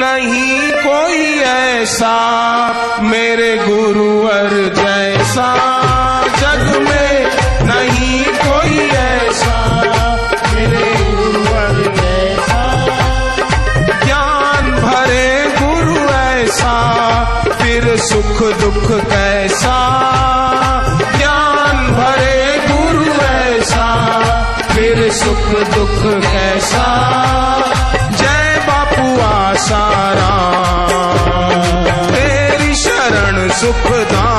नहीं कोई ऐसा मेरे गुरुवर जैसा। जग में नहीं कोई ऐसा मेरे गुरुवर जैसा। ज्ञान भरे गुरु ऐसा, फिर सुख दुख कैसा। ज्ञान भरे गुरु ऐसा, फिर सुख दुख कैसा। शरण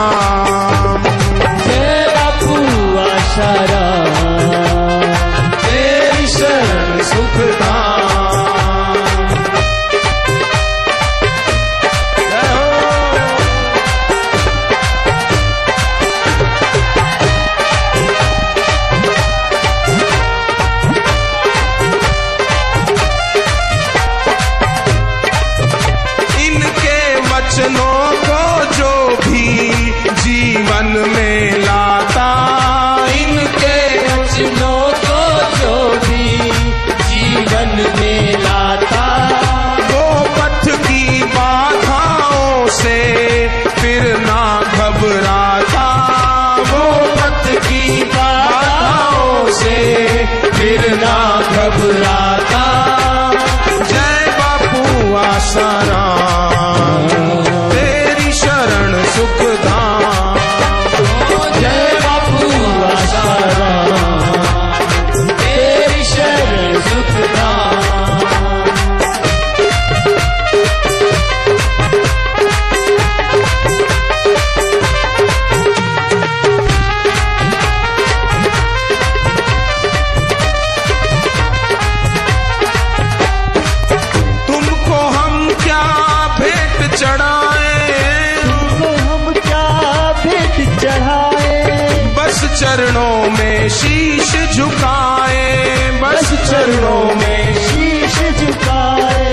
वचनों को चरणों में शीश झुकाए बस चरणों में शीश झुकाए।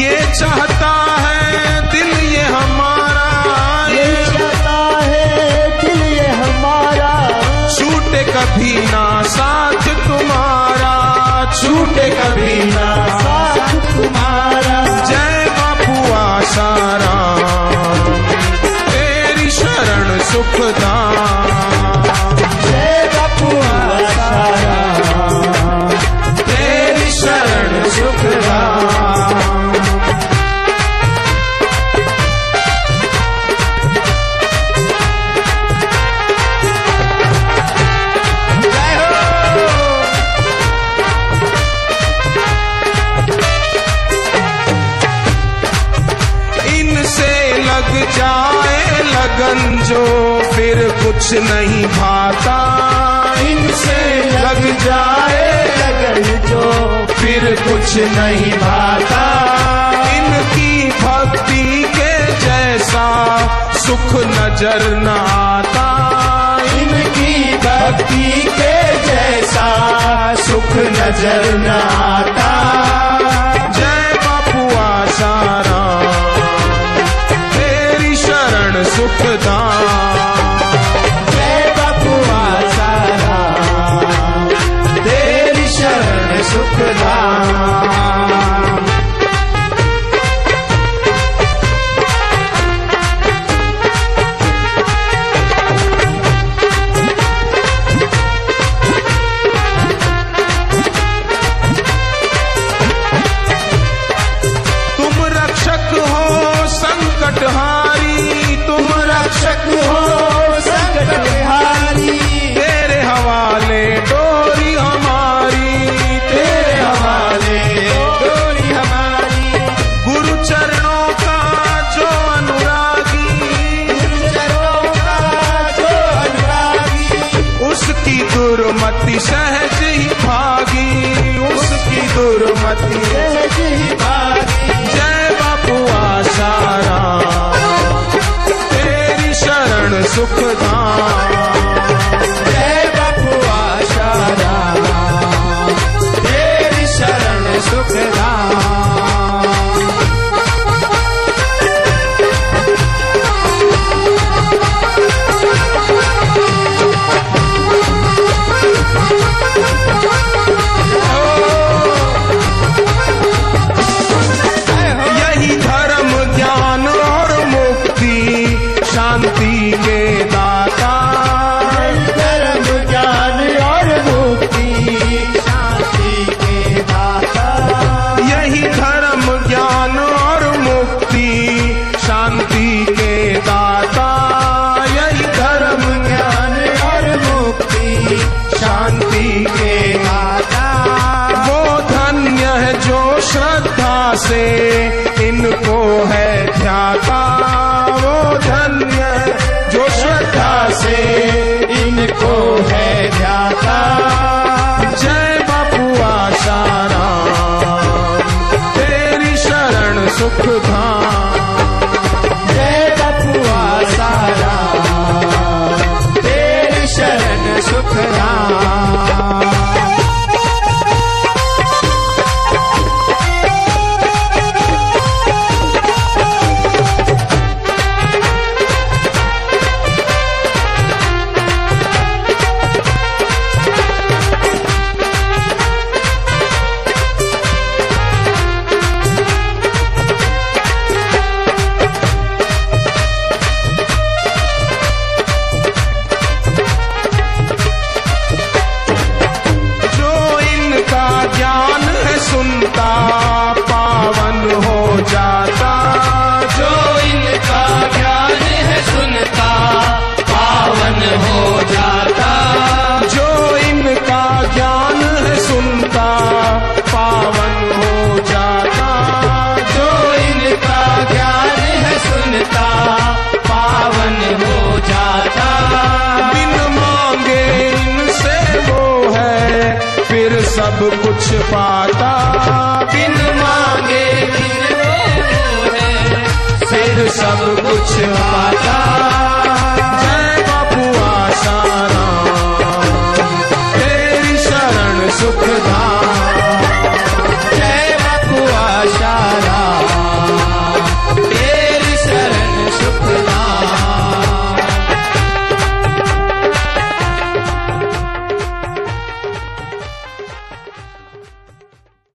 ये चाहता है दिल ये हमारा ये चाहता है दिल ये हमारा छूटे कभी ना साथ तुम्हारा छूटे कभी ना जाए लगन जो फिर कुछ नहीं भाता। इनसे लग जाए लगन जो फिर कुछ नहीं भाता। इनकी भक्ति के जैसा सुख नज़र न आता। इनकी भक्ति के जैसा सुख नज़र न आता। जय बापू तेरी शरण सुख